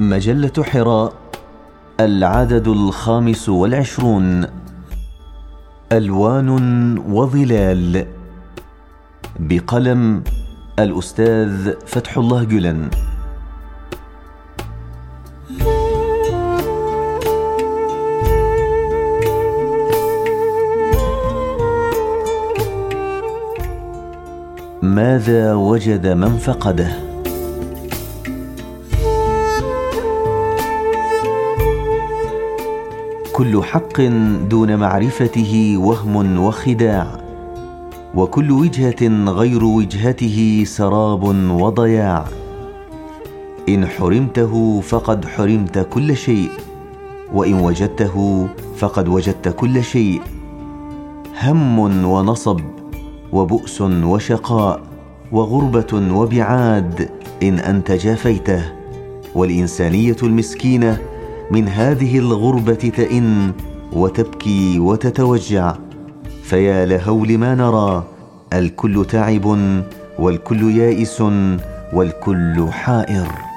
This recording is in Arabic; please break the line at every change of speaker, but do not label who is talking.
مجلة حراء العدد الخامس والعشرون ألوان وظلال بقلم الأستاذ فتح الله جلن. ماذا وجد من فقده؟ كل حق دون معرفته وهم وخداع وكل وجهة غير وجهته سراب وضياع. إن حرمته فقد حرمت كل شيء وإن وجدته فقد وجدت كل شيء. هم ونصب وبؤس وشقاء وغربة وبعاد إن أنت جافيته والإنسانية المسكينة من هذه الغربة تئن وتبكي وتتوجع فيا لهول ما نرى الكل تعب والكل يائس والكل حائر.